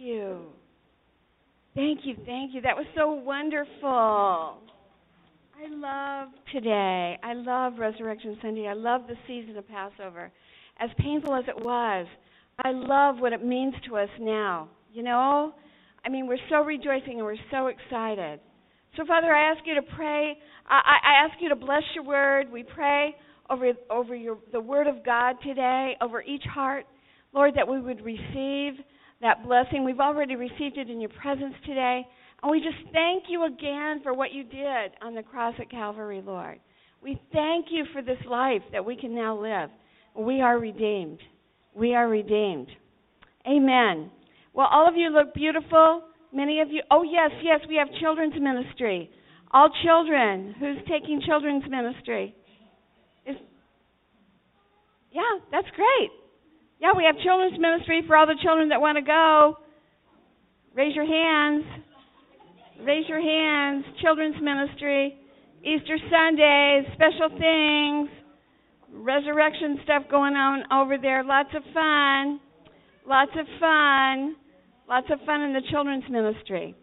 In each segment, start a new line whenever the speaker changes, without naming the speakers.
you. Thank you, thank you. That was so wonderful. I love today. I love Resurrection Sunday. I love the season of Passover. As painful as it was, I love what it means to us now. You know? I mean, we're so rejoicing and we're so excited. So, Father, I ask you to pray. I, I ask you to bless your word. We pray over, over your, the word of God today, over each heart. Lord, that we would receive that blessing. We've already received it in your presence today. And we just thank you again for what you did on the cross at Calvary, Lord. We thank you for this life that we can now live. We are redeemed. We are redeemed. Amen. Well, all of you look beautiful. Many of you, oh, yes, yes, we have children's ministry. All children. Who's taking children's ministry? Is, yeah, that's great. Yeah, we have children's ministry for all the children that want to go. Raise your hands. Raise your hands. Children's ministry. Easter Sundays, special things, resurrection stuff going on over there. Lots of fun. Lots of fun. Lots of fun in the children's ministry.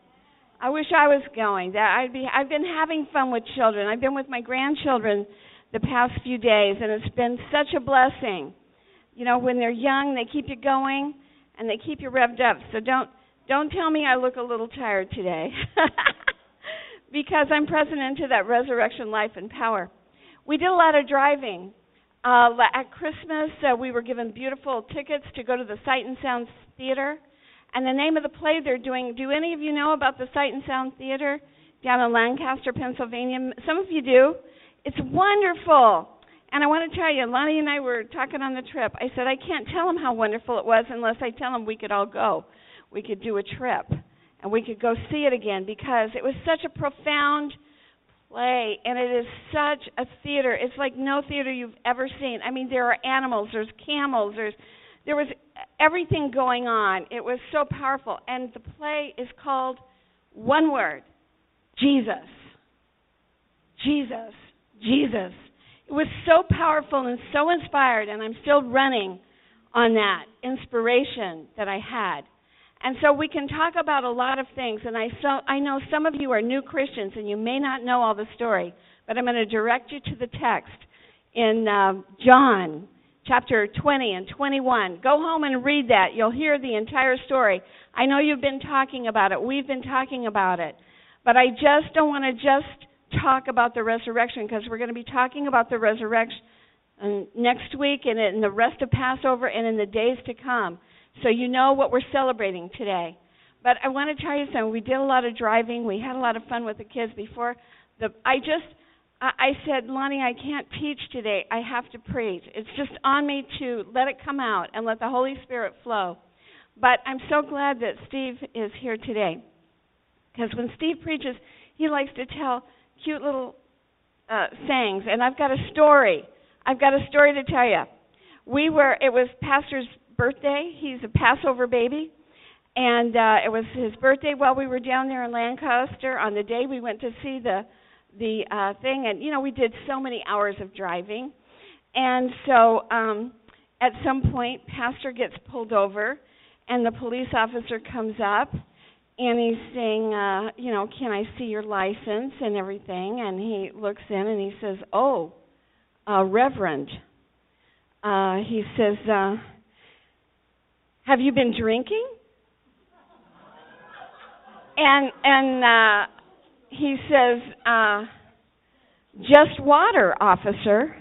I wish I was going. That I'd be I've been having fun with children. I've been with my grandchildren the past few days and it's been such a blessing. You know, when they're young, they keep you going and they keep you revved up. So don't don't tell me I look a little tired today. because I'm present into that resurrection life and power. We did a lot of driving. Uh, at Christmas, uh, we were given beautiful tickets to go to the Sight and Sound Theater. And the name of the play they're doing, do any of you know about the Sight and Sound Theater down in Lancaster, Pennsylvania? Some of you do. It's wonderful. And I want to tell you, Lonnie and I were talking on the trip. I said, I can't tell them how wonderful it was unless I tell them we could all go. We could do a trip and we could go see it again because it was such a profound play and it is such a theater. It's like no theater you've ever seen. I mean, there are animals, there's camels, there's there was everything going on. It was so powerful and the play is called one word, Jesus. Jesus. Jesus. It was so powerful and so inspired, and I'm still running on that inspiration that I had. And so we can talk about a lot of things, and I, so, I know some of you are new Christians and you may not know all the story, but I'm going to direct you to the text in uh, John chapter 20 and 21. Go home and read that. You'll hear the entire story. I know you've been talking about it. We've been talking about it. But I just don't want to just talk about the resurrection because we're going to be talking about the resurrection uh, next week and in the rest of Passover and in the days to come. So you know what we're celebrating today. But I want to tell you something. We did a lot of driving. We had a lot of fun with the kids before the I just I, I said, Lonnie, I can't teach today. I have to preach. It's just on me to let it come out and let the Holy Spirit flow. But I'm so glad that Steve is here today. Because when Steve preaches, he likes to tell cute little uh, sayings, and I've got a story. I've got a story to tell you. We were. It was Pastor's birthday. He's a Passover baby, and uh, it was his birthday while we were down there in Lancaster. On the day we went to see the the uh, thing, and you know we did so many hours of driving, and so um, at some point, Pastor gets pulled over, and the police officer comes up and he's saying, uh, you know, can I see your license and everything? And he looks in and he says, oh, uh, Reverend. Uh, he says, uh, have you been drinking? And and uh, he says, uh, just water, officer.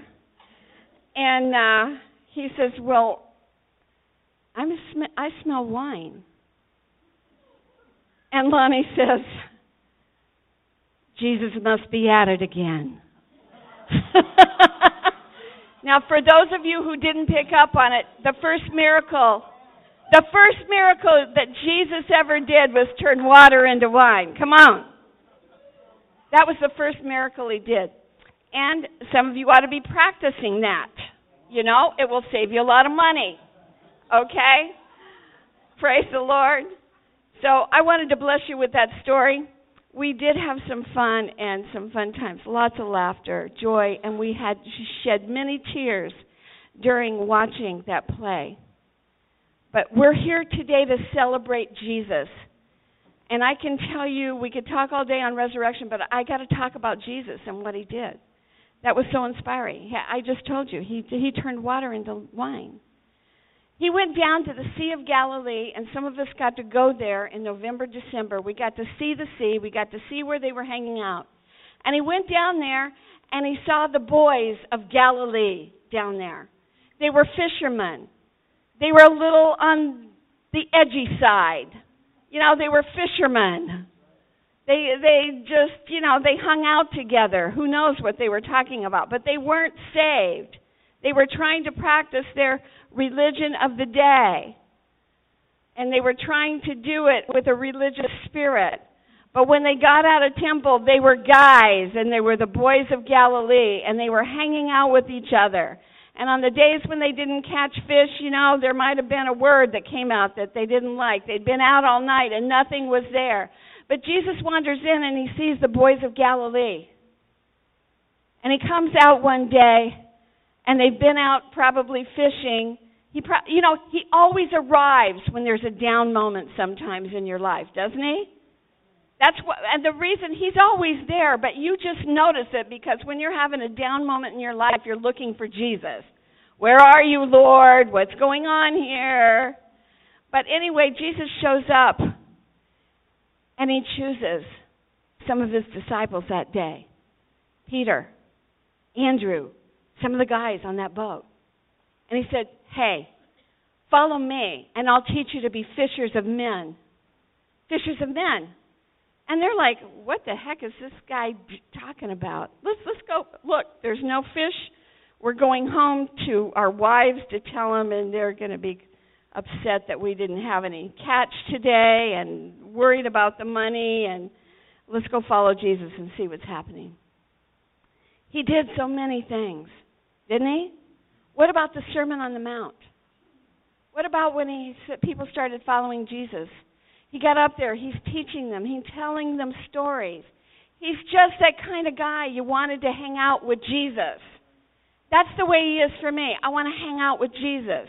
And uh, he says, well, I'm a sm- I smell wine. And Lonnie says, Jesus must be at it again. now, for those of you who didn't pick up on it, the first miracle, the first miracle that Jesus ever did was turn water into wine. Come on. That was the first miracle he did. And some of you ought to be practicing that. You know, it will save you a lot of money. Okay? Praise the Lord. So I wanted to bless you with that story. We did have some fun and some fun times, lots of laughter, joy, and we had shed many tears during watching that play. But we're here today to celebrate Jesus. And I can tell you, we could talk all day on resurrection, but I got to talk about Jesus and what he did. That was so inspiring. I just told you, he, he turned water into wine. He went down to the Sea of Galilee, and some of us got to go there in November, December. We got to see the sea, we got to see where they were hanging out. And he went down there, and he saw the boys of Galilee down there. They were fishermen. They were a little on the edgy side. You know, they were fishermen. They they just, you know, they hung out together. Who knows what they were talking about, but they weren't saved. They were trying to practice their religion of the day. And they were trying to do it with a religious spirit. But when they got out of temple, they were guys and they were the boys of Galilee and they were hanging out with each other. And on the days when they didn't catch fish, you know, there might have been a word that came out that they didn't like. They'd been out all night and nothing was there. But Jesus wanders in and he sees the boys of Galilee. And he comes out one day and they've been out probably fishing. He pro- you know, he always arrives when there's a down moment sometimes in your life, doesn't he? That's what, and the reason he's always there, but you just notice it because when you're having a down moment in your life, you're looking for Jesus. Where are you, Lord? What's going on here? But anyway, Jesus shows up and he chooses some of his disciples that day Peter, Andrew, some of the guys on that boat. And he said, Hey, follow me, and I'll teach you to be fishers of men. Fishers of men. And they're like, "What the heck is this guy talking about? Let's let's go. Look, there's no fish. We're going home to our wives to tell them, and they're going to be upset that we didn't have any catch today, and worried about the money. And let's go follow Jesus and see what's happening." He did so many things, didn't he? What about the Sermon on the Mount? What about when he people started following Jesus? He got up there, he's teaching them, he's telling them stories. He's just that kind of guy you wanted to hang out with Jesus. That's the way he is for me. I want to hang out with Jesus.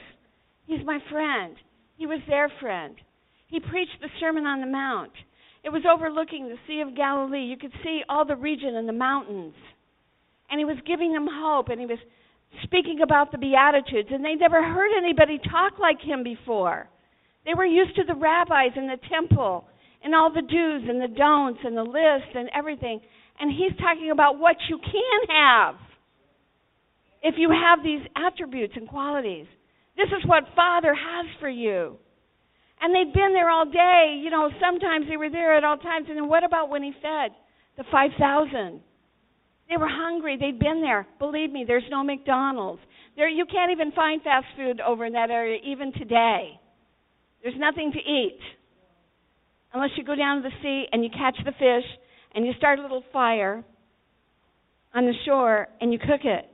He's my friend. He was their friend. He preached the Sermon on the Mount. It was overlooking the Sea of Galilee. You could see all the region and the mountains. And he was giving them hope and he was speaking about the Beatitudes. And they never heard anybody talk like him before. They were used to the rabbis in the temple and all the do's and the don'ts and the list and everything. And he's talking about what you can have if you have these attributes and qualities. This is what Father has for you. And they'd been there all day. You know, sometimes they were there at all times. And then what about when he fed the 5,000? They were hungry. They'd been there. Believe me, there's no McDonald's. There, you can't even find fast food over in that area even today. There's nothing to eat unless you go down to the sea and you catch the fish and you start a little fire on the shore and you cook it.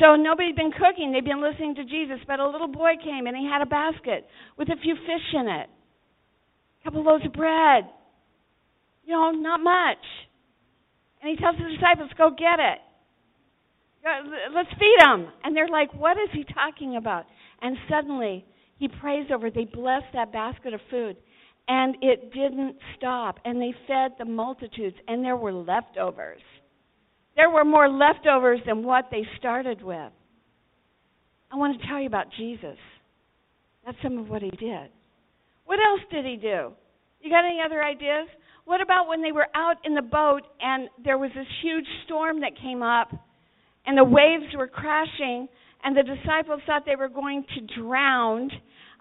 So nobody'd been cooking, they'd been listening to Jesus, but a little boy came and he had a basket with a few fish in it, a couple loaves of bread. You know, not much. And he tells his disciples, go get it. Let's feed them. And they're like, what is he talking about? And suddenly, he prays over, they bless that basket of food. And it didn't stop. And they fed the multitudes, and there were leftovers. There were more leftovers than what they started with. I want to tell you about Jesus. That's some of what he did. What else did he do? You got any other ideas? What about when they were out in the boat and there was this huge storm that came up and the waves were crashing and the disciples thought they were going to drown.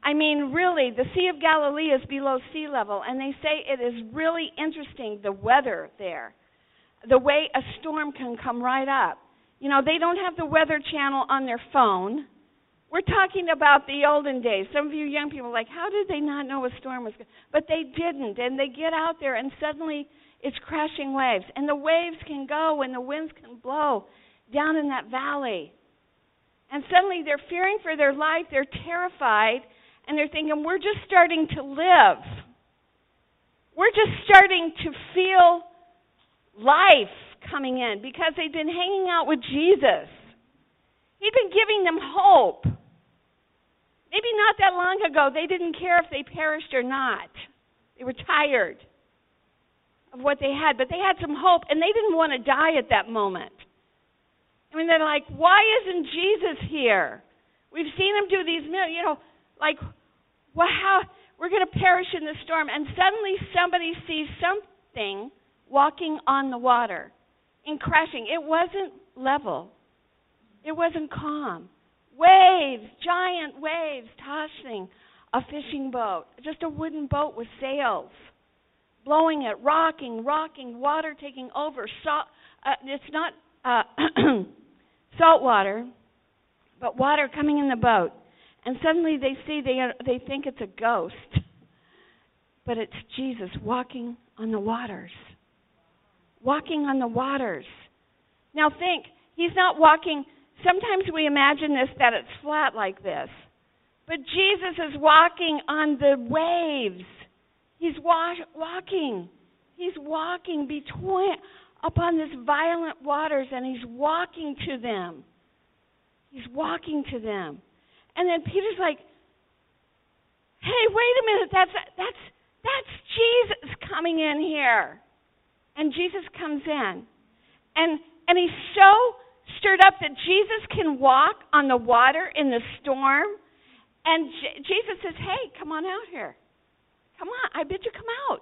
I mean, really, the Sea of Galilee is below sea level, and they say it is really interesting the weather there, the way a storm can come right up. You know, they don't have the Weather Channel on their phone. We're talking about the olden days. Some of you young people are like, how did they not know a storm was going? But they didn't, and they get out there, and suddenly it's crashing waves, and the waves can go, and the winds can blow down in that valley. And suddenly they're fearing for their life, they're terrified, and they're thinking, we're just starting to live. We're just starting to feel life coming in because they've been hanging out with Jesus. He'd been giving them hope. Maybe not that long ago, they didn't care if they perished or not. They were tired of what they had, but they had some hope, and they didn't want to die at that moment. I mean, they're like, why isn't Jesus here? We've seen him do these, you know, like, how we're going to perish in the storm, and suddenly somebody sees something walking on the water and crashing. It wasn't level. It wasn't calm. Waves, giant waves tossing a fishing boat, just a wooden boat with sails, blowing it, rocking, rocking, water taking over. Salt, uh, it's not uh, salt water, but water coming in the boat. And suddenly they see they are, they think it's a ghost, but it's Jesus walking on the waters. Walking on the waters. Now think, he's not walking sometimes we imagine this that it's flat like this. But Jesus is walking on the waves. He's wa- walking. He's walking between upon this violent waters and he's walking to them. He's walking to them. And then Peter's like, "Hey, wait a minute. That's that's that's Jesus coming in here." And Jesus comes in. And and he's so stirred up that Jesus can walk on the water in the storm. And J- Jesus says, Hey, come on out here. Come on, I bid you come out.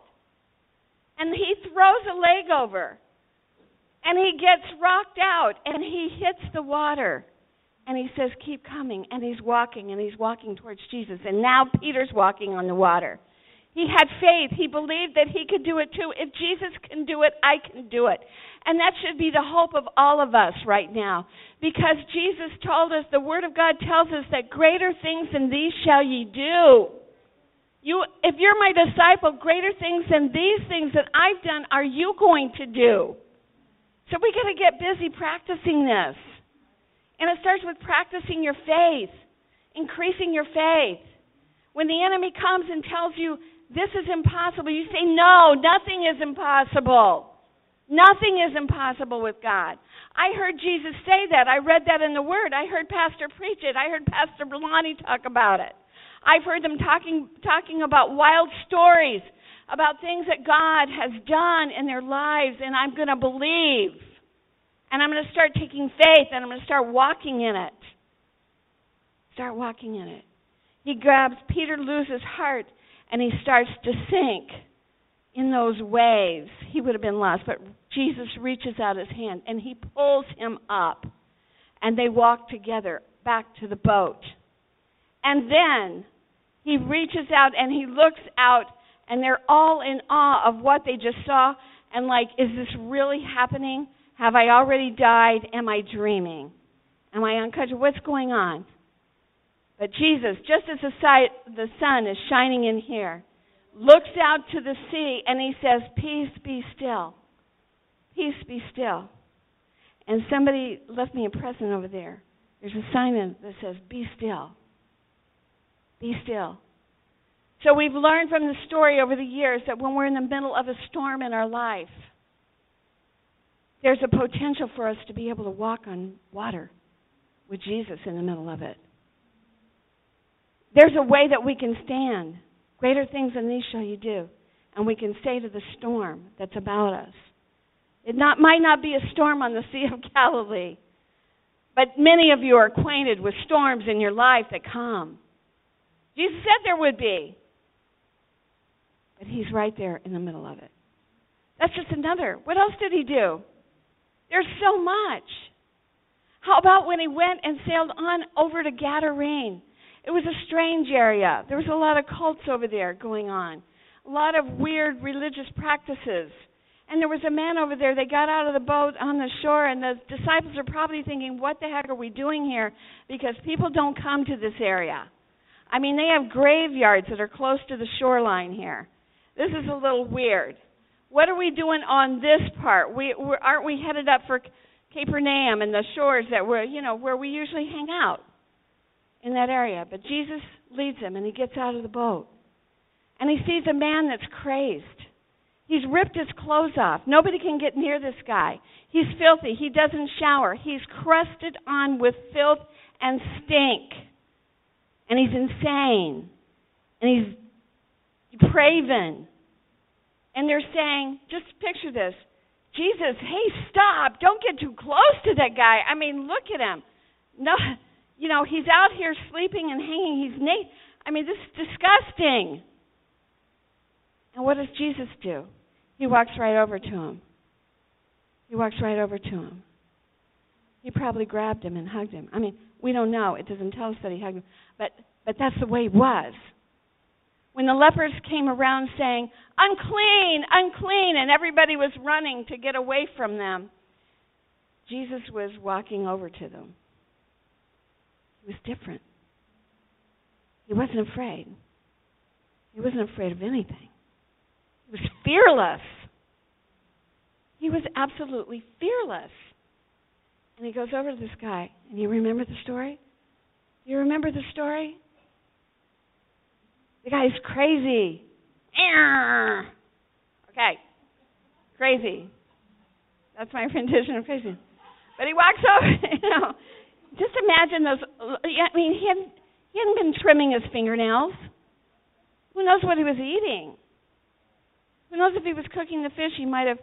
And he throws a leg over. And he gets rocked out and he hits the water. And he says, Keep coming. And he's walking and he's walking towards Jesus. And now Peter's walking on the water. He had faith. He believed that he could do it too. If Jesus can do it, I can do it. And that should be the hope of all of us right now. Because Jesus told us, the Word of God tells us that greater things than these shall ye do. You, if you're my disciple, greater things than these things that I've done are you going to do. So we got to get busy practicing this. And it starts with practicing your faith, increasing your faith. When the enemy comes and tells you this is impossible. You say, No, nothing is impossible. Nothing is impossible with God. I heard Jesus say that. I read that in the Word. I heard Pastor preach it. I heard Pastor Belani talk about it. I've heard them talking talking about wild stories about things that God has done in their lives, and I'm going to believe. And I'm going to start taking faith, and I'm going to start walking in it. Start walking in it. He grabs Peter loses heart and he starts to sink in those waves, he would have been lost. But Jesus reaches out his hand and he pulls him up. And they walk together back to the boat. And then he reaches out and he looks out, and they're all in awe of what they just saw. And like, is this really happening? Have I already died? Am I dreaming? Am I unconscious? What's going on? But Jesus, just as the, sun is shining in here, looks out to the sea and he says, Peace be still. Peace be still. And somebody left me a present over there. There's a sign in that says, Be still. Be still. So we've learned from the story over the years that when we're in the middle of a storm in our life, there's a potential for us to be able to walk on water with Jesus in the middle of it. There's a way that we can stand. Greater things than these shall you do. And we can say to the storm that's about us. It not, might not be a storm on the Sea of Galilee, but many of you are acquainted with storms in your life that come. Jesus said there would be. But he's right there in the middle of it. That's just another. What else did he do? There's so much. How about when he went and sailed on over to Gadarene? It was a strange area. There was a lot of cults over there going on, a lot of weird religious practices. And there was a man over there. They got out of the boat on the shore, and the disciples are probably thinking, What the heck are we doing here? Because people don't come to this area. I mean, they have graveyards that are close to the shoreline here. This is a little weird. What are we doing on this part? We aren't we headed up for Capernaum and the shores that were, you know, where we usually hang out in that area. But Jesus leads him and he gets out of the boat. And he sees a man that's crazed. He's ripped his clothes off. Nobody can get near this guy. He's filthy. He doesn't shower. He's crusted on with filth and stink. and he's insane and he's depraving. And they're saying, just picture this. Jesus, hey, stop. Don't get too close to that guy. I mean, look at him. No, you know, he's out here sleeping and hanging. He's naked. I mean, this is disgusting. And what does Jesus do? He walks right over to him. He walks right over to him. He probably grabbed him and hugged him. I mean, we don't know. It doesn't tell us that he hugged him. But but that's the way he was. When the lepers came around saying, Unclean, unclean, and everybody was running to get away from them, Jesus was walking over to them. He was different. He wasn't afraid. He wasn't afraid of anything. He was fearless. He was absolutely fearless. And he goes over to this guy, and you remember the story? You remember the story? The guy's crazy. Okay. Crazy. That's my rendition of crazy. But he walks over, you know. Just imagine those. I mean, he hadn't, he hadn't been trimming his fingernails. Who knows what he was eating? Who knows if he was cooking the fish? He might have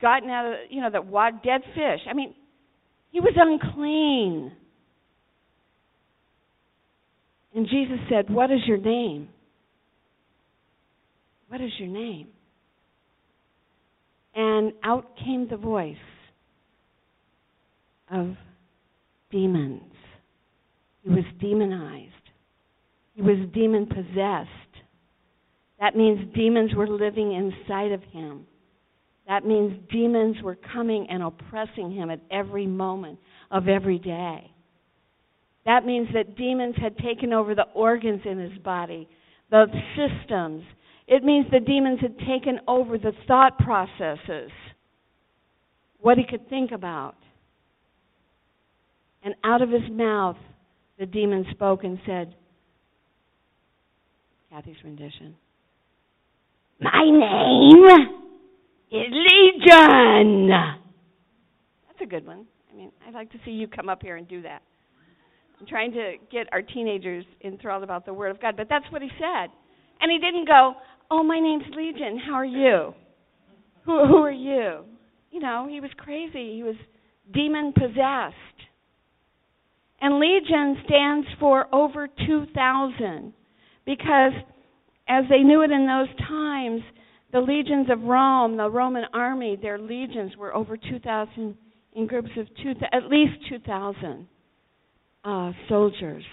gotten out of, you know, that wad dead fish. I mean, he was unclean. And Jesus said, What is your name? What is your name? And out came the voice of demons. He was demonized. He was demon possessed. That means demons were living inside of him. That means demons were coming and oppressing him at every moment of every day. That means that demons had taken over the organs in his body, the systems. It means the demons had taken over the thought processes, what he could think about. And out of his mouth, the demon spoke and said, Kathy's rendition, My name is Legion. That's a good one. I mean, I'd like to see you come up here and do that. I'm trying to get our teenagers enthralled about the Word of God, but that's what he said. And he didn't go, Oh, my name's Legion. How are you? Who, who are you? You know, he was crazy. He was demon possessed. And Legion stands for over 2,000 because, as they knew it in those times, the legions of Rome, the Roman army, their legions were over 2,000 in groups of two, at least 2,000 uh, soldiers.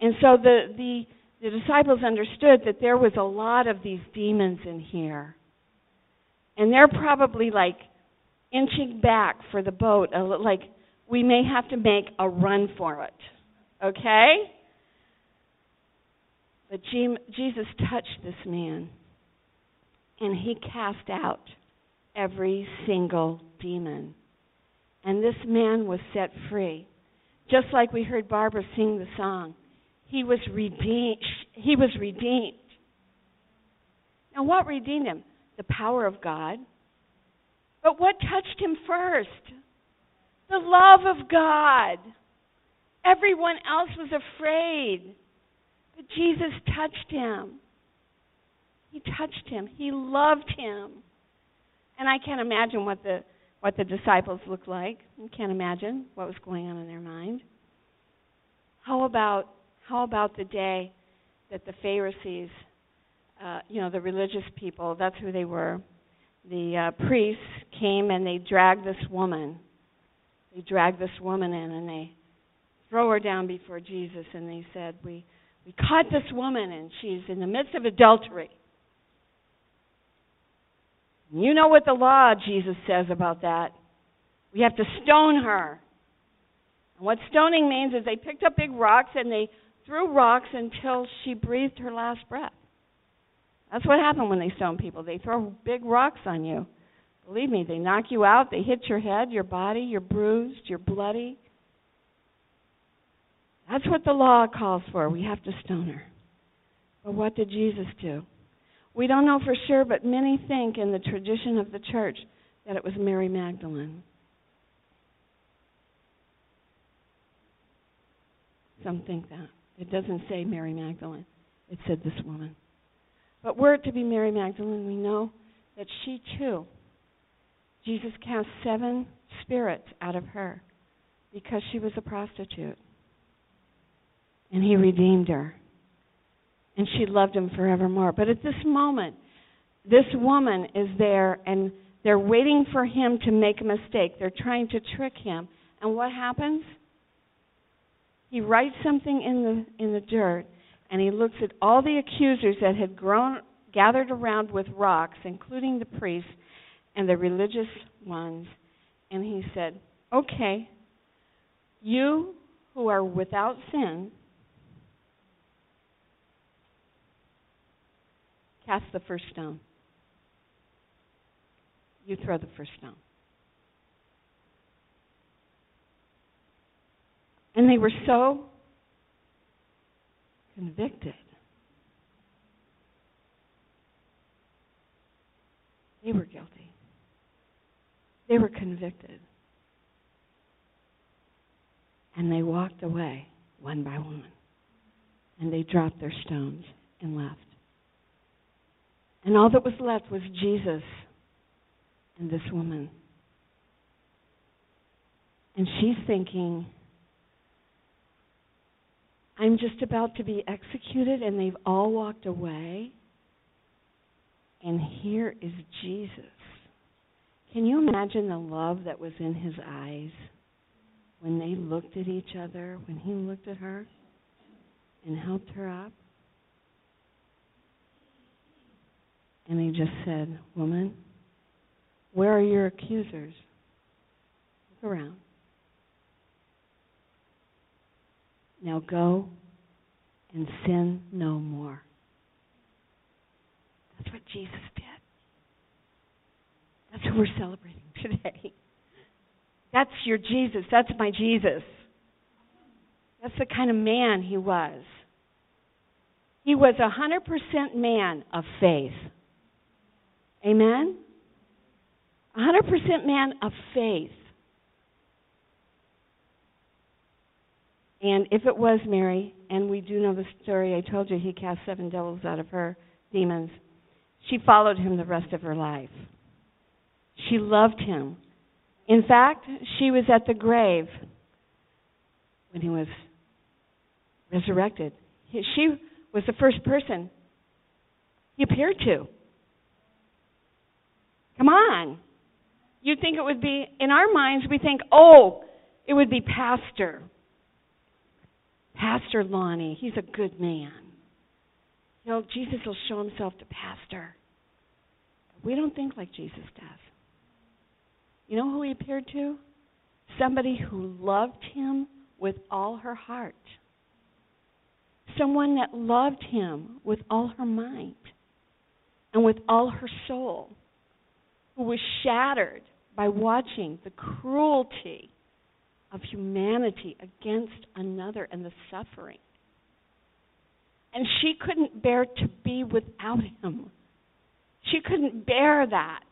And so the, the, the disciples understood that there was a lot of these demons in here. And they're probably like inching back for the boat, like we may have to make a run for it. Okay? But Jesus touched this man and he cast out every single demon. And this man was set free. Just like we heard Barbara sing the song. He was redeemed. He was redeemed. Now what redeemed him? The power of God. But what touched him first? The love of God. Everyone else was afraid. But Jesus touched him. He touched him. He loved him. And I can't imagine what the what the disciples looked like. I can't imagine what was going on in their mind. How about how about the day that the Pharisees, uh, you know, the religious people, that's who they were. The uh, priests came and they dragged this woman. They drag this woman in and they throw her down before Jesus and they said, "We we caught this woman and she's in the midst of adultery." You know what the law, Jesus says about that. We have to stone her. And what stoning means is they picked up big rocks and they threw rocks until she breathed her last breath. That's what happened when they stone people. They throw big rocks on you. Believe me, they knock you out, they hit your head, your body, you're bruised, you're bloody. That's what the law calls for. We have to stone her. But what did Jesus do? We don't know for sure, but many think in the tradition of the church that it was Mary Magdalene. Some think that. It doesn't say Mary Magdalene. It said this woman. But were it to be Mary Magdalene, we know that she too, Jesus cast seven spirits out of her because she was a prostitute. And he redeemed her. And she loved him forevermore. But at this moment, this woman is there and they're waiting for him to make a mistake. They're trying to trick him. And what happens? He writes something in the in the dirt and he looks at all the accusers that had grown gathered around with rocks, including the priests and the religious ones, and he said, "Okay, you who are without sin, cast the first stone. You throw the first stone." And they were so convicted. They were guilty. They were convicted. And they walked away one by one. And they dropped their stones and left. And all that was left was Jesus and this woman. And she's thinking, I'm just about to be executed, and they've all walked away. And here is Jesus. Can you imagine the love that was in his eyes when they looked at each other, when he looked at her and helped her up? And he just said, Woman, where are your accusers? Look around. Now go and sin no more. That's what Jesus did. That's who we're celebrating today. That's your Jesus. That's my Jesus. That's the kind of man he was. He was a 100% man of faith. Amen? A 100% man of faith. And if it was Mary, and we do know the story, I told you he cast seven devils out of her, demons, she followed him the rest of her life. She loved him. In fact, she was at the grave when he was resurrected. She was the first person he appeared to. Come on. You'd think it would be, in our minds, we think, oh, it would be Pastor Pastor Lonnie, he's a good man. You know, Jesus will show himself to Pastor. We don't think like Jesus does. You know who he appeared to? Somebody who loved him with all her heart. Someone that loved him with all her mind and with all her soul. Who was shattered by watching the cruelty of humanity against another and the suffering. And she couldn't bear to be without him. She couldn't bear that.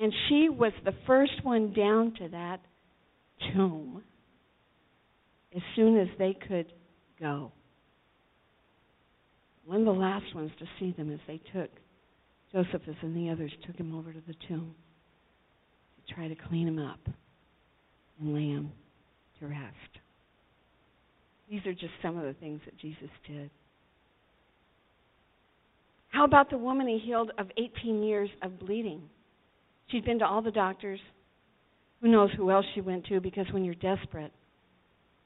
And she was the first one down to that tomb as soon as they could go. One of the last ones to see them as they took Josephus and the others took him over to the tomb to try to clean him up and lay him to rest. These are just some of the things that Jesus did. How about the woman he healed of 18 years of bleeding? She'd been to all the doctors. Who knows who else she went to because when you're desperate,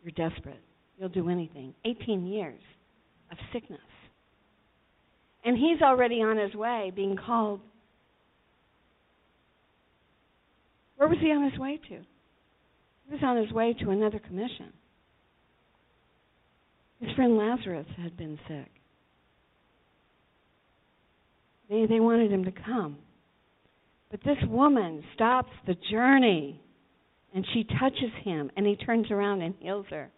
you're desperate. You'll do anything. 18 years of sickness. And he's already on his way being called. Where was he on his way to? He was on his way to another commission. His friend Lazarus had been sick. They, they wanted him to come. But this woman stops the journey and she touches him and he turns around and heals her.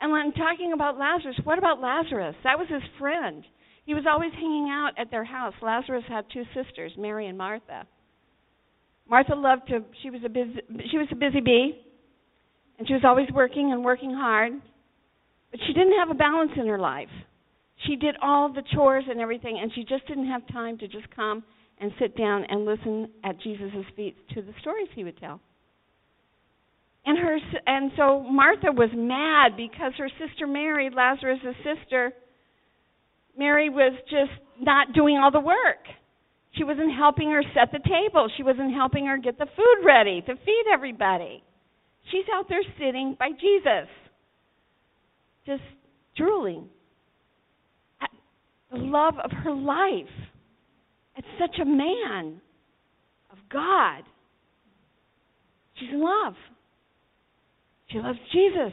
And when I'm talking about Lazarus. What about Lazarus? That was his friend. He was always hanging out at their house. Lazarus had two sisters, Mary and Martha. Martha loved to she was a busy she was a busy bee and she was always working and working hard. But she didn't have a balance in her life. She did all the chores and everything, and she just didn't have time to just come and sit down and listen at Jesus' feet to the stories he would tell. And her and so Martha was mad because her sister Mary, Lazarus' sister, Mary was just not doing all the work. She wasn't helping her set the table. She wasn't helping her get the food ready to feed everybody. She's out there sitting by Jesus, just drooling at the love of her life, at such a man of God. She's in love. She loves Jesus.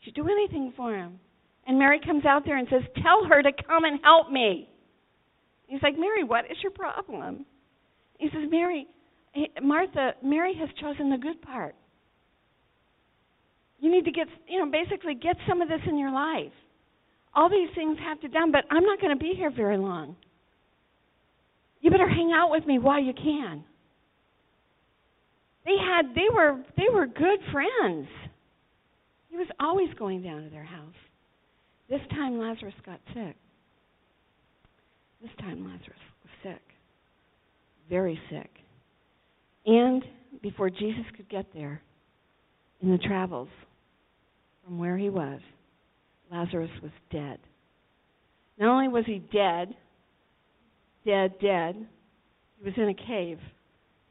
She'd do anything for him. And Mary comes out there and says, Tell her to come and help me. He's like, Mary, what is your problem? He says, Mary, Martha, Mary has chosen the good part. You need to get, you know, basically get some of this in your life. All these things have to done, but I'm not going to be here very long. You better hang out with me while you can. They had they were they were good friends. He was always going down to their house. This time Lazarus got sick. This time Lazarus was sick. Very sick. And before Jesus could get there, in the travels from where he was, Lazarus was dead. Not only was he dead, dead, dead, he was in a cave.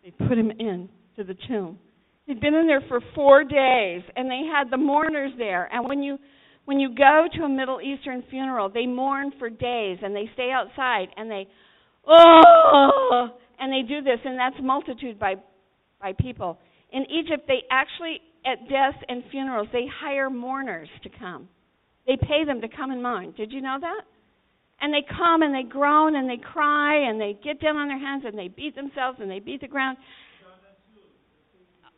They put him in to the tomb. He'd been in there for four days, and they had the mourners there. And when you when you go to a Middle Eastern funeral, they mourn for days, and they stay outside, and they oh, and they do this, and that's multitude by by people. In Egypt, they actually at deaths and funerals they hire mourners to come. They pay them to come and mourn. Did you know that? And they come and they groan and they cry and they get down on their hands and they beat themselves and they beat the ground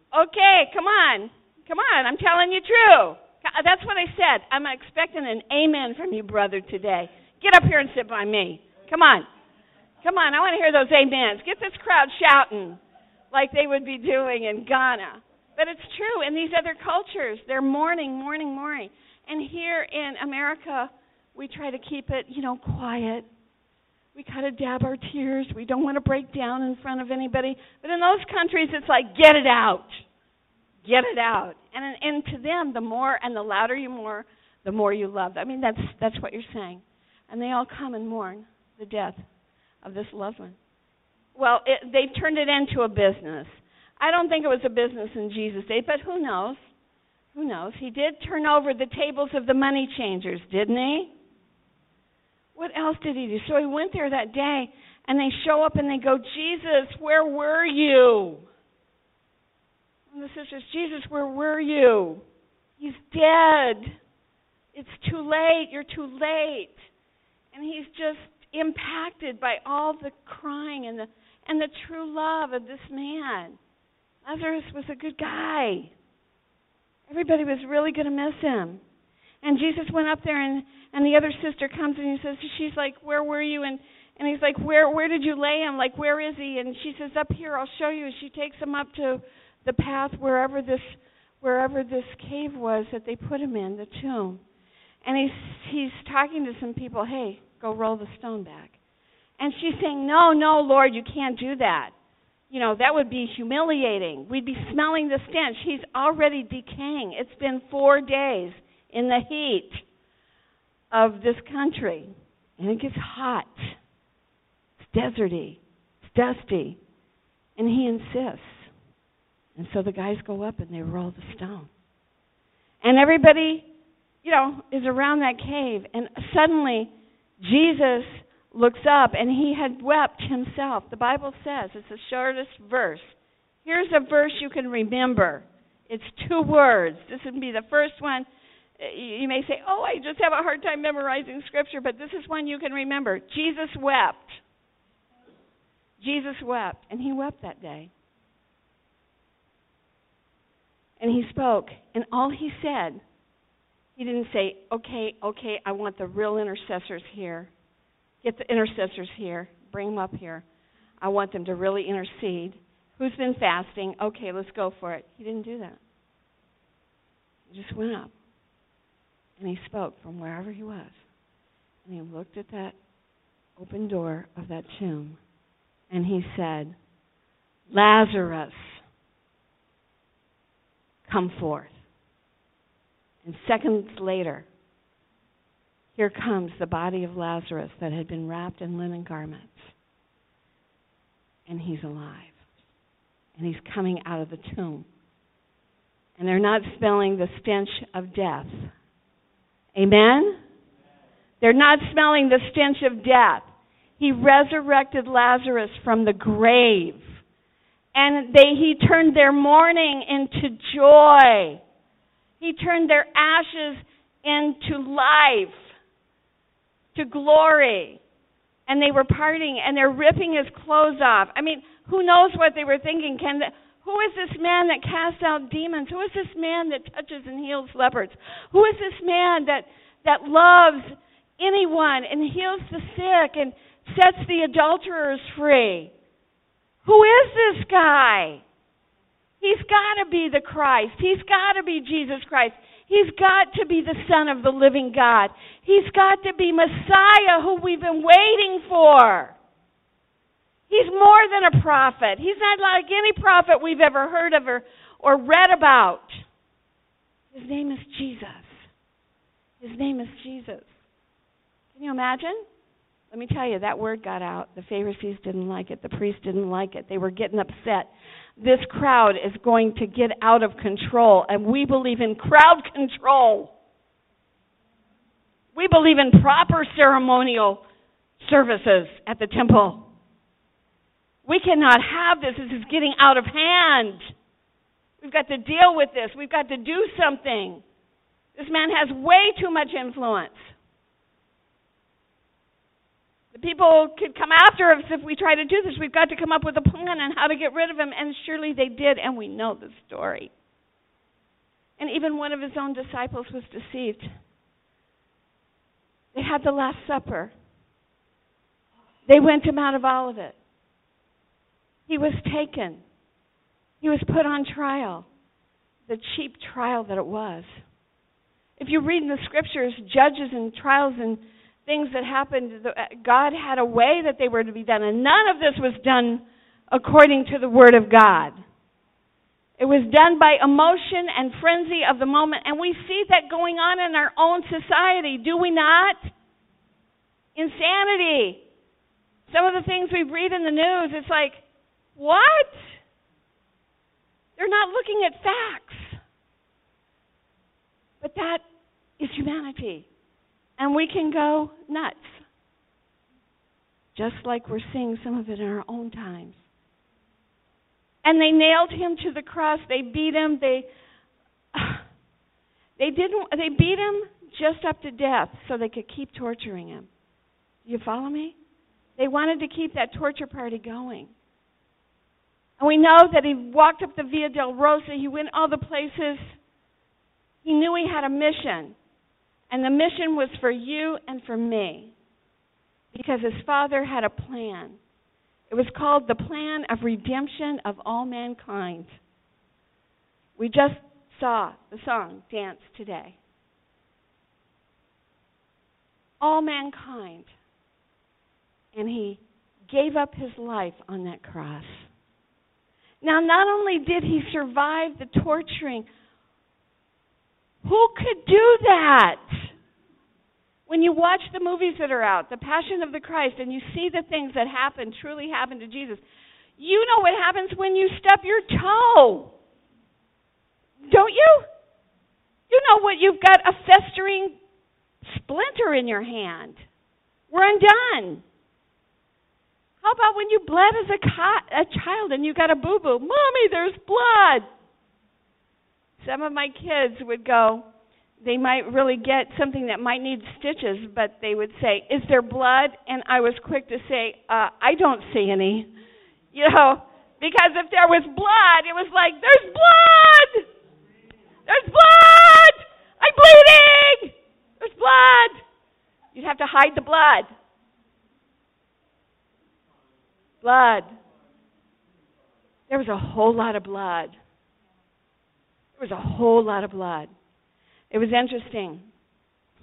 Okay, come on. Come on, I'm telling you true. That's what I said. I'm expecting an amen from you, brother, today. Get up here and sit by me. Come on. Come on, I want to hear those amens. Get this crowd shouting like they would be doing in Ghana. But it's true in these other cultures. They're mourning, mourning, mourning. And here in America, we try to keep it, you know, quiet. We kind of dab our tears. We don't want to break down in front of anybody. But in those countries, it's like, get it out. Get it out. And, and to them, the more and the louder you mourn, the more you love. I mean, that's, that's what you're saying. And they all come and mourn the death of this loved one. Well, it, they turned it into a business. I don't think it was a business in Jesus' day, but who knows? Who knows? He did turn over the tables of the money changers, didn't he? What else did he do? So he went there that day, and they show up and they go, Jesus, where were you? And the sisters, Jesus, where were you? He's dead. It's too late. You're too late. And he's just impacted by all the crying and the and the true love of this man. Lazarus was a good guy. Everybody was really going to miss him. And Jesus went up there and and the other sister comes and he says she's like where were you? And and he's like where where did you lay him? Like where is he? And she says up here I'll show you. She takes him up to the path wherever this wherever this cave was that they put him in the tomb. And he's he's talking to some people hey go roll the stone back. And she's saying no no lord you can't do that. You know that would be humiliating. We'd be smelling the stench. He's already decaying. It's been 4 days in the heat of this country. And it gets hot. It's deserty. It's dusty. And he insists. And so the guys go up and they roll the stone. And everybody, you know, is around that cave. And suddenly, Jesus looks up and he had wept himself. The Bible says it's the shortest verse. Here's a verse you can remember. It's two words. This would be the first one you may say, "Oh, I just have a hard time memorizing scripture," but this is one you can remember. Jesus wept. Jesus wept, and he wept that day. And he spoke, and all he said, he didn't say, "Okay, okay, I want the real intercessors here. Get the intercessors here. Bring them up here. I want them to really intercede. Who's been fasting? Okay, let's go for it." He didn't do that. He just went up And he spoke from wherever he was. And he looked at that open door of that tomb. And he said, Lazarus, come forth. And seconds later, here comes the body of Lazarus that had been wrapped in linen garments. And he's alive. And he's coming out of the tomb. And they're not smelling the stench of death. Amen? They're not smelling the stench of death. He resurrected Lazarus from the grave. And they, he turned their mourning into joy. He turned their ashes into life, to glory. And they were parting and they're ripping his clothes off. I mean, who knows what they were thinking? Can the, who is this man that casts out demons? Who is this man that touches and heals lepers? Who is this man that that loves anyone and heals the sick and sets the adulterers free? Who is this guy? He's got to be the Christ. He's got to be Jesus Christ. He's got to be the Son of the living God. He's got to be Messiah who we've been waiting for. He's more than a prophet. He's not like any prophet we've ever heard of or, or read about. His name is Jesus. His name is Jesus. Can you imagine? Let me tell you, that word got out. The Pharisees didn't like it. The priests didn't like it. They were getting upset. This crowd is going to get out of control, and we believe in crowd control. We believe in proper ceremonial services at the temple. We cannot have this. This is getting out of hand. We've got to deal with this. We've got to do something. This man has way too much influence. The people could come after us if we try to do this. We've got to come up with a plan on how to get rid of him, and surely they did, and we know the story. And even one of his own disciples was deceived. They had the Last Supper. They went him out of Olivet. He was taken. He was put on trial. The cheap trial that it was. If you read in the scriptures, judges and trials and things that happened, uh, God had a way that they were to be done. And none of this was done according to the Word of God. It was done by emotion and frenzy of the moment. And we see that going on in our own society, do we not? Insanity. Some of the things we read in the news, it's like, what? They're not looking at facts. But that is humanity. And we can go nuts. Just like we're seeing some of it in our own times. And they nailed him to the cross. They beat him. They they didn't they beat him just up to death so they could keep torturing him. Do you follow me? They wanted to keep that torture party going. And we know that he walked up the Via Dolorosa, he went all the places. He knew he had a mission. And the mission was for you and for me. Because his father had a plan. It was called the plan of redemption of all mankind. We just saw the song Dance Today. All mankind. And he gave up his life on that cross. Now, not only did he survive the torturing, who could do that? When you watch the movies that are out, The Passion of the Christ, and you see the things that happen, truly happen to Jesus, you know what happens when you stub your toe. Don't you? You know what? You've got a festering splinter in your hand. We're undone. How about when you bled as a, co- a child and you got a boo boo? Mommy, there's blood. Some of my kids would go, they might really get something that might need stitches, but they would say, Is there blood? And I was quick to say, uh, I don't see any. You know, because if there was blood, it was like, There's blood! There's blood! I'm bleeding! There's blood! You'd have to hide the blood. Blood. There was a whole lot of blood. There was a whole lot of blood. It was interesting.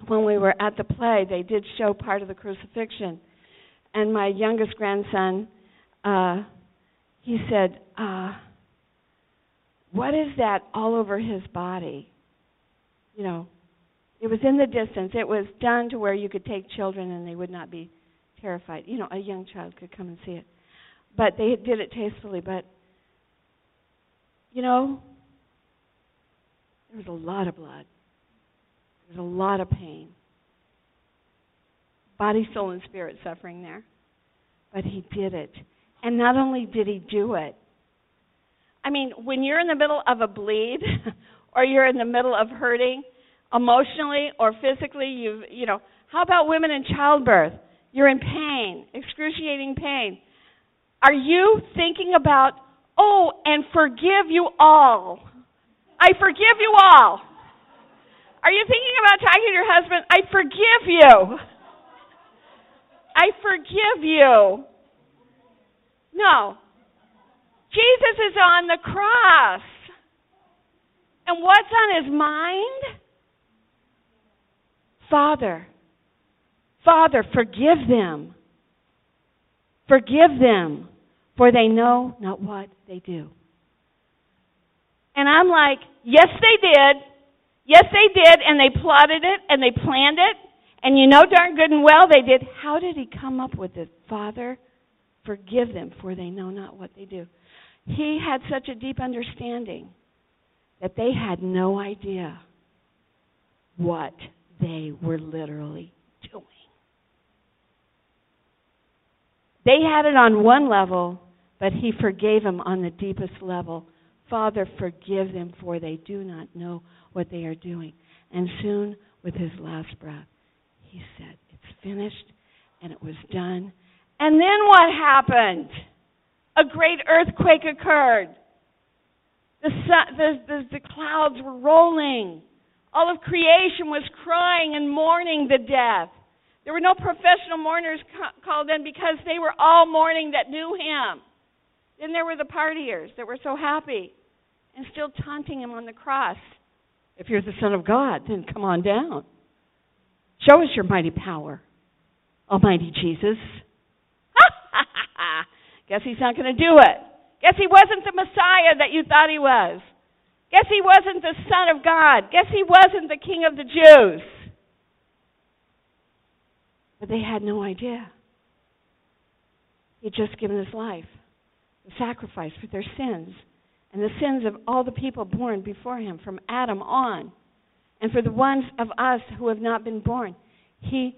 when we were at the play, they did show part of the crucifixion. And my youngest grandson, uh, he said, uh, What is that all over his body? You know, it was in the distance. It was done to where you could take children and they would not be terrified. You know, a young child could come and see it. But they did it tastefully. But, you know, there was a lot of blood. There was a lot of pain. Body, soul, and spirit suffering there. But he did it. And not only did he do it, I mean, when you're in the middle of a bleed or you're in the middle of hurting, emotionally or physically, you've, you know, how about women in childbirth? You're in pain, excruciating pain. Are you thinking about, oh, and forgive you all? I forgive you all. Are you thinking about talking to your husband? I forgive you. I forgive you. No. Jesus is on the cross. And what's on his mind? Father, Father, forgive them. Forgive them, for they know not what they do. And I'm like, yes, they did. Yes, they did, and they plotted it, and they planned it, and you know darn good and well they did. How did he come up with it? Father, forgive them, for they know not what they do. He had such a deep understanding that they had no idea what they were literally doing. They had it on one level, but he forgave him on the deepest level. Father, forgive them, for they do not know what they are doing. And soon, with his last breath, he said, It's finished, and it was done. And then what happened? A great earthquake occurred. The, sun, the, the, the clouds were rolling. All of creation was crying and mourning the death. There were no professional mourners ca- called in because they were all mourning that knew him. Then there were the partiers that were so happy and still taunting him on the cross. If you're the Son of God, then come on down. Show us your mighty power, Almighty Jesus. Guess he's not going to do it. Guess he wasn't the Messiah that you thought he was. Guess he wasn't the Son of God. Guess he wasn't the King of the Jews. But they had no idea. He'd just given his life, sacrifice for their sins, and the sins of all the people born before him, from Adam on, and for the ones of us who have not been born. He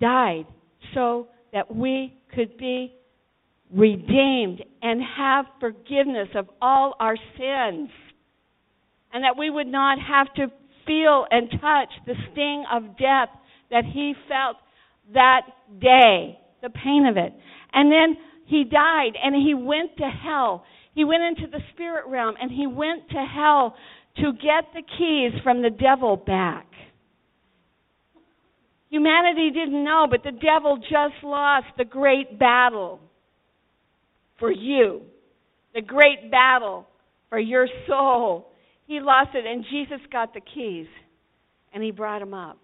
died so that we could be redeemed and have forgiveness of all our sins and that we would not have to feel and touch the sting of death that he felt that day, the pain of it. And then he died and he went to hell. He went into the spirit realm and he went to hell to get the keys from the devil back. Humanity didn't know, but the devil just lost the great battle for you, the great battle for your soul. He lost it, and Jesus got the keys, and he brought him up.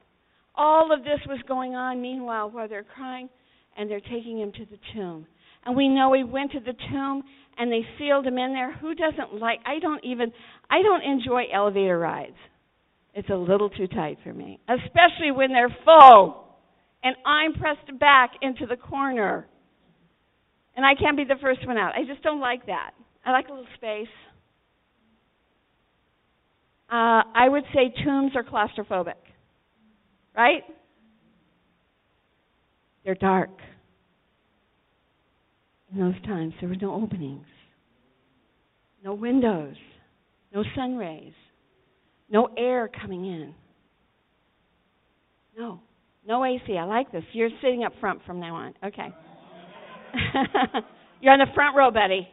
All of this was going on, meanwhile, while they're crying, and they're taking him to the tomb. And we know he went to the tomb, and they sealed him in there. Who doesn't like? I don't even. I don't enjoy elevator rides. It's a little too tight for me, especially when they're full, and I'm pressed back into the corner, and I can't be the first one out. I just don't like that. I like a little space. Uh, I would say tombs are claustrophobic, right? They're dark. In those times, there were no openings, no windows, no sun rays, no air coming in. No, no AC. I like this. You're sitting up front from now on. Okay. You're on the front row, Betty.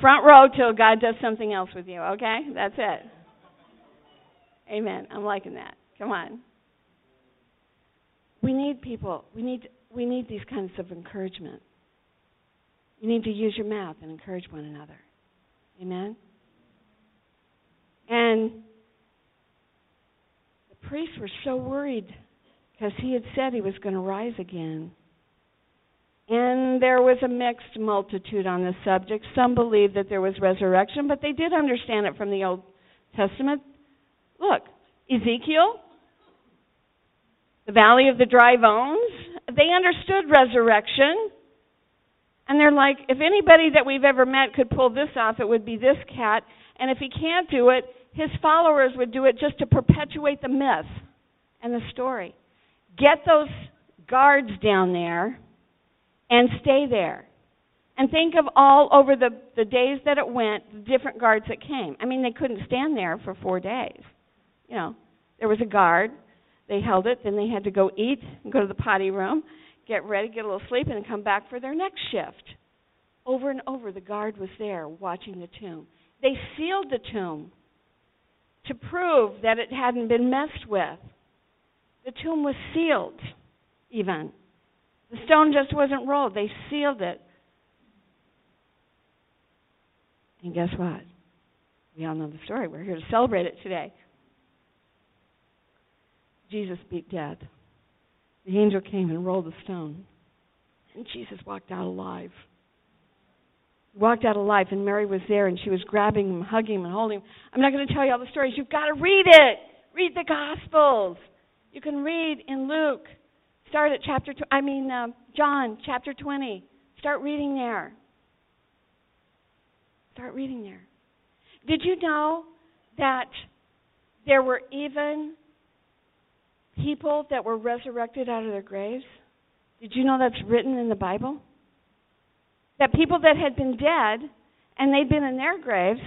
Front row till God does something else with you, okay? That's it. Amen. I'm liking that. Come on. We need people. We need we need these kinds of encouragement. You need to use your mouth and encourage one another. Amen. And the priests were so worried because he had said he was going to rise again. And there was a mixed multitude on this subject. Some believed that there was resurrection, but they did understand it from the Old Testament. Look, Ezekiel, the valley of the dry bones, they understood resurrection. And they're like, if anybody that we've ever met could pull this off, it would be this cat. And if he can't do it, his followers would do it just to perpetuate the myth and the story. Get those guards down there and stay there. And think of all over the, the days that it went, the different guards that came. I mean, they couldn't stand there for four days. You know, there was a guard, they held it, then they had to go eat, and go to the potty room, get ready, get a little sleep, and come back for their next shift. Over and over, the guard was there watching the tomb. They sealed the tomb to prove that it hadn't been messed with. The tomb was sealed, even. The stone just wasn't rolled, they sealed it. And guess what? We all know the story. We're here to celebrate it today. Jesus beat death. The angel came and rolled the stone. And Jesus walked out alive. He walked out alive, and Mary was there, and she was grabbing him, hugging him, and holding him. I'm not going to tell you all the stories. You've got to read it. Read the Gospels. You can read in Luke. Start at chapter. Tw- I mean, uh, John chapter 20. Start reading there. Start reading there. Did you know that there were even people that were resurrected out of their graves? Did you know that's written in the Bible? That people that had been dead and they'd been in their graves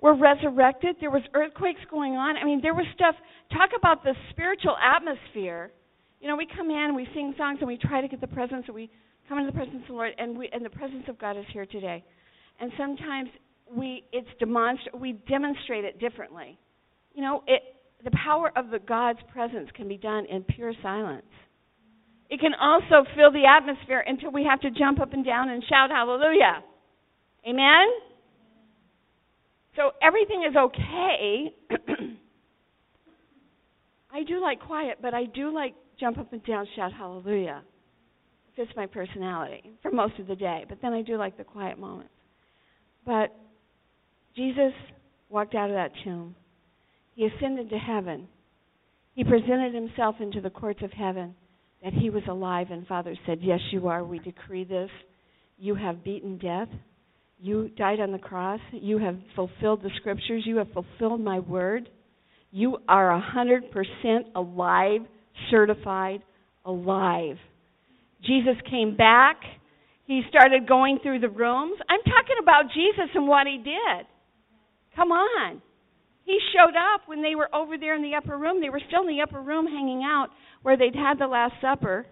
were resurrected. There was earthquakes going on. I mean, there was stuff. Talk about the spiritual atmosphere. You know, we come in, we sing songs, and we try to get the presence. And we come into the presence of the Lord, and we and the presence of God is here today. And sometimes we it's demonst- we demonstrate it differently. You know, it the power of the God's presence can be done in pure silence. It can also fill the atmosphere until we have to jump up and down and shout hallelujah. Amen? So everything is okay. I do like quiet, but I do like jump up and down, shout hallelujah. It fits my personality for most of the day, but then I do like the quiet moments. But Jesus walked out of that tomb. He ascended to heaven. He presented himself into the courts of heaven that he was alive, and Father said, Yes, you are. We decree this. You have beaten death. You died on the cross. You have fulfilled the scriptures. You have fulfilled my word. You are a 100% alive, certified alive. Jesus came back. He started going through the rooms. I'm talking about Jesus and what he did. Come on. He showed up when they were over there in the upper room. They were still in the upper room hanging out where they'd had the Last Supper.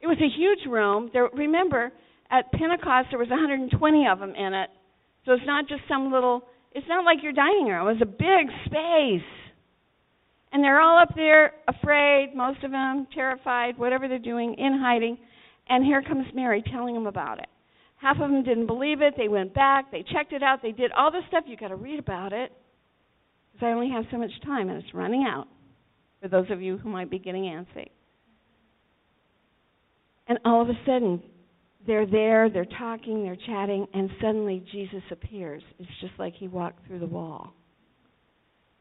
It was a huge room. There, remember, at Pentecost there was 120 of them in it. So it's not just some little. It's not like your dining room. It was a big space. And they're all up there, afraid, most of them terrified, whatever they're doing, in hiding. And here comes Mary telling them about it. Half of them didn't believe it. They went back. They checked it out. They did all this stuff. You've got to read about it because I only have so much time and it's running out. For those of you who might be getting antsy. And all of a sudden, they're there, they're talking, they're chatting, and suddenly Jesus appears. It's just like he walked through the wall.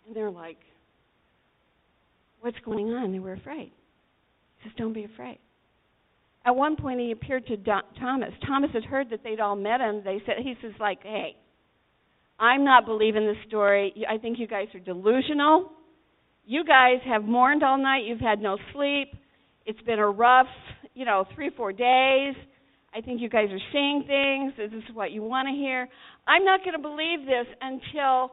And they're like, What's going on? They were afraid. He says, Don't be afraid. At one point, he appeared to Thomas. Thomas had heard that they'd all met him. They said, He says, like, Hey, I'm not believing this story. I think you guys are delusional. You guys have mourned all night. You've had no sleep. It's been a rough, you know, three, four days. I think you guys are seeing things. This is what you want to hear. I'm not going to believe this until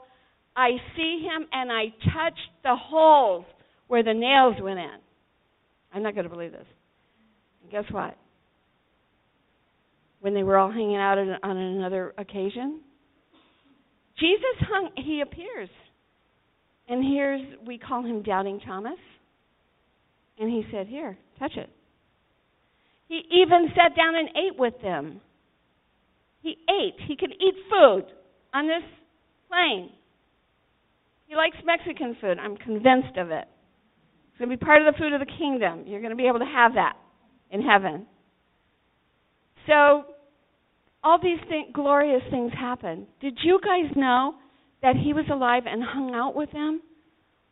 I see him and I touch the holes where the nails went in. I'm not going to believe this. And guess what? When they were all hanging out on another occasion, Jesus hung, he appears. And here's, we call him Doubting Thomas. And he said, Here, touch it. He even sat down and ate with them. He ate. He could eat food on this plane. He likes Mexican food. I'm convinced of it. It's going to be part of the food of the kingdom. You're going to be able to have that in heaven. So, all these th- glorious things happen. Did you guys know that he was alive and hung out with them?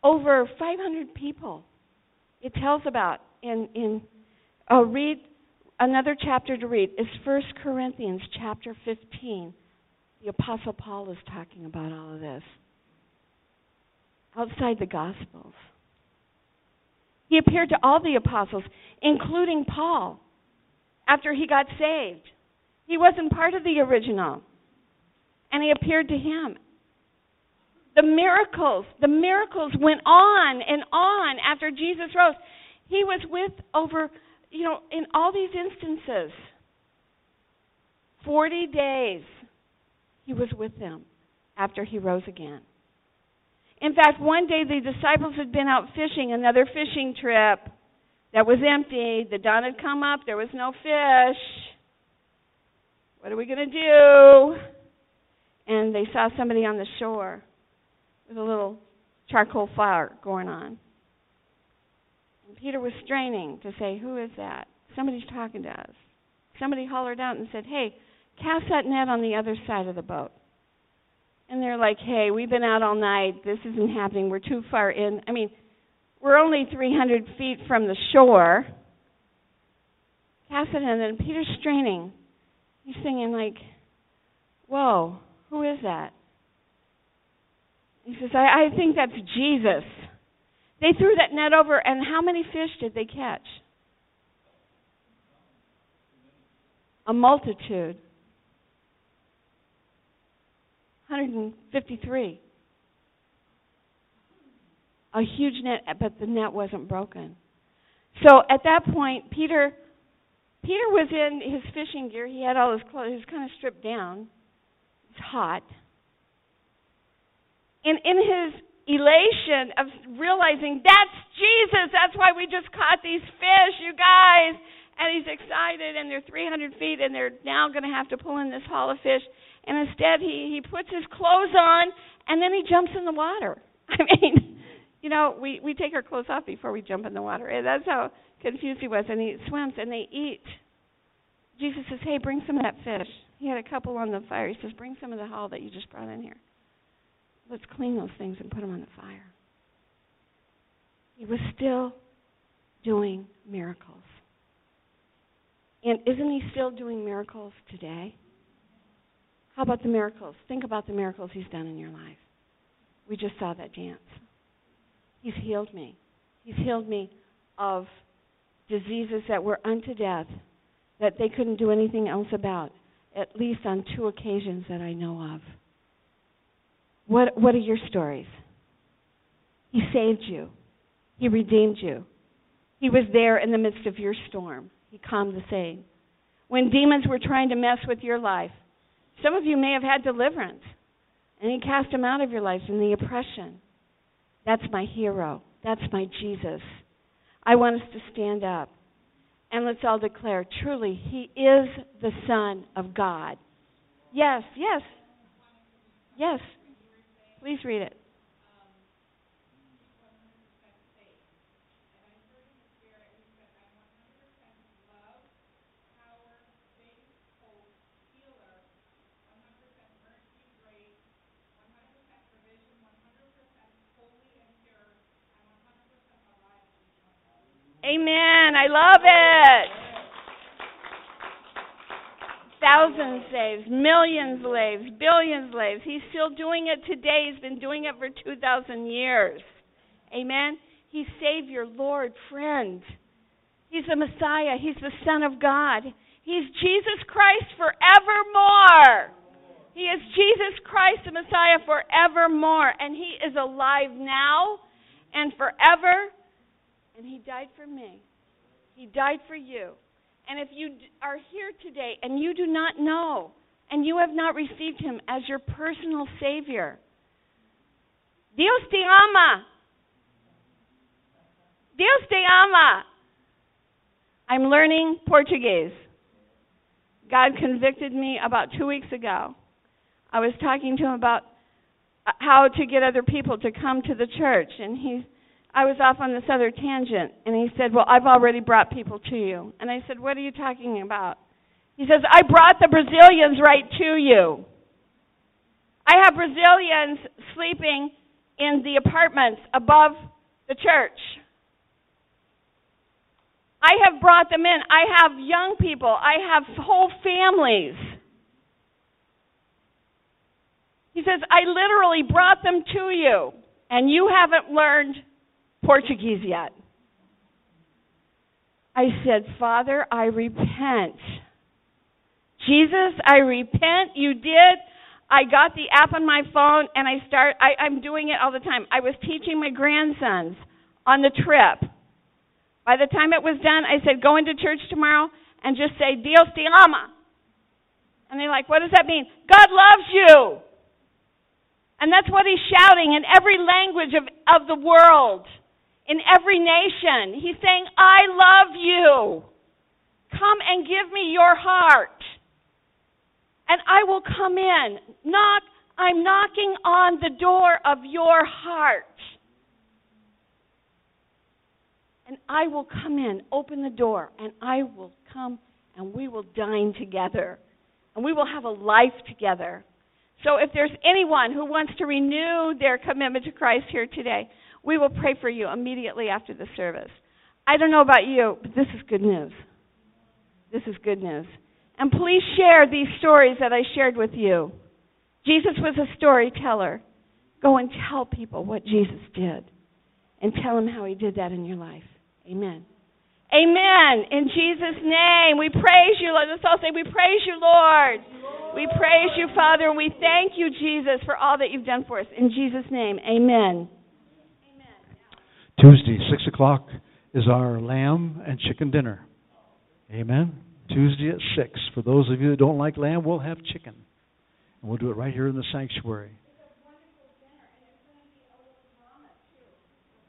Over 500 people. It tells about in in. Oh, read another chapter to read is First Corinthians chapter 15. The Apostle Paul is talking about all of this outside the Gospels. He appeared to all the apostles, including Paul, after he got saved. He wasn't part of the original. And he appeared to him. The miracles, the miracles went on and on after Jesus rose. He was with over, you know, in all these instances, 40 days he was with them after he rose again. In fact, one day the disciples had been out fishing, another fishing trip that was empty. The dawn had come up, there was no fish. What are we going to do? And they saw somebody on the shore with a little charcoal fire going on. And Peter was straining to say, Who is that? Somebody's talking to us. Somebody hollered out and said, Hey, cast that net on the other side of the boat. And they're like, hey, we've been out all night. This isn't happening. We're too far in. I mean, we're only 300 feet from the shore. Cast it in, and Peter's straining. He's singing, like, whoa, who is that? He says, I, I think that's Jesus. They threw that net over, and how many fish did they catch? A multitude. 153. A huge net, but the net wasn't broken. So at that point, Peter Peter was in his fishing gear. He had all his clothes. He was kind of stripped down. It's hot. And in his elation of realizing that's Jesus, that's why we just caught these fish, you guys. And he's excited, and they're 300 feet, and they're now going to have to pull in this haul of fish and instead he he puts his clothes on and then he jumps in the water. I mean, you know, we we take our clothes off before we jump in the water. And that's how confused he was. And he swims and they eat. Jesus says, "Hey, bring some of that fish." He had a couple on the fire. He says, "Bring some of the hull that you just brought in here. Let's clean those things and put them on the fire." He was still doing miracles. And isn't he still doing miracles today? How about the miracles? Think about the miracles He's done in your life. We just saw that dance. He's healed me. He's healed me of diseases that were unto death that they couldn't do anything else about, at least on two occasions that I know of. What, what are your stories? He saved you, He redeemed you. He was there in the midst of your storm. He calmed the sea. When demons were trying to mess with your life, some of you may have had deliverance, and He cast them out of your life in the oppression. That's my hero. That's my Jesus. I want us to stand up and let's all declare truly, He is the Son of God. Yes, yes. Yes. Please read it. Amen. I love it. Thousands saved, millions lives, billions lives. He's still doing it today. He's been doing it for 2,000 years. Amen. He's Savior, Lord, friend. He's the Messiah. He's the Son of God. He's Jesus Christ forevermore. He is Jesus Christ, the Messiah, forevermore. And He is alive now and forever and He died for me. He died for you. And if you are here today and you do not know, and you have not received Him as your personal Savior, Dios te ama. Dios te ama. I'm learning Portuguese. God convicted me about two weeks ago. I was talking to him about uh, how to get other people to come to the church, and he I was off on this other tangent, and he said, Well, I've already brought people to you. And I said, What are you talking about? He says, I brought the Brazilians right to you. I have Brazilians sleeping in the apartments above the church. I have brought them in. I have young people. I have whole families. He says, I literally brought them to you, and you haven't learned Portuguese yet. I said, Father, I repent. Jesus, I repent. You did. I got the app on my phone and I start I, I'm doing it all the time. I was teaching my grandsons on the trip. By the time it was done, I said, Go into church tomorrow and just say, Dios te ama. And they're like, What does that mean? God loves you. And that's what he's shouting in every language of, of the world, in every nation. He's saying, I love you. Come and give me your heart. And I will come in. Knock. I'm knocking on the door of your heart. And I will come in, open the door, and I will come and we will dine together. And we will have a life together. So if there's anyone who wants to renew their commitment to Christ here today, we will pray for you immediately after the service. I don't know about you, but this is good news. This is good news. And please share these stories that I shared with you. Jesus was a storyteller. Go and tell people what Jesus did and tell them how he did that in your life. Amen. Amen. In Jesus' name, we praise you. Let us all say, We praise you, Lord. We praise you, Father, and we thank you, Jesus, for all that you've done for us. In Jesus' name, amen.
Tuesday, 6 o'clock, is our lamb and chicken dinner. Amen. Tuesday at 6. For those of you that don't like lamb, we'll have chicken. And we'll do it right here in the sanctuary.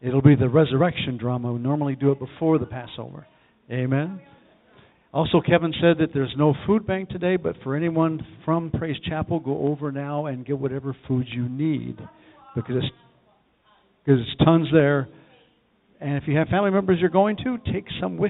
It'll be the resurrection drama. We normally do it before the Passover. Amen. Also, Kevin said that there's no food bank today, but for anyone from Praise Chapel, go over now and get whatever food you need because because it's tons there. And if you have family members you're going to, take some with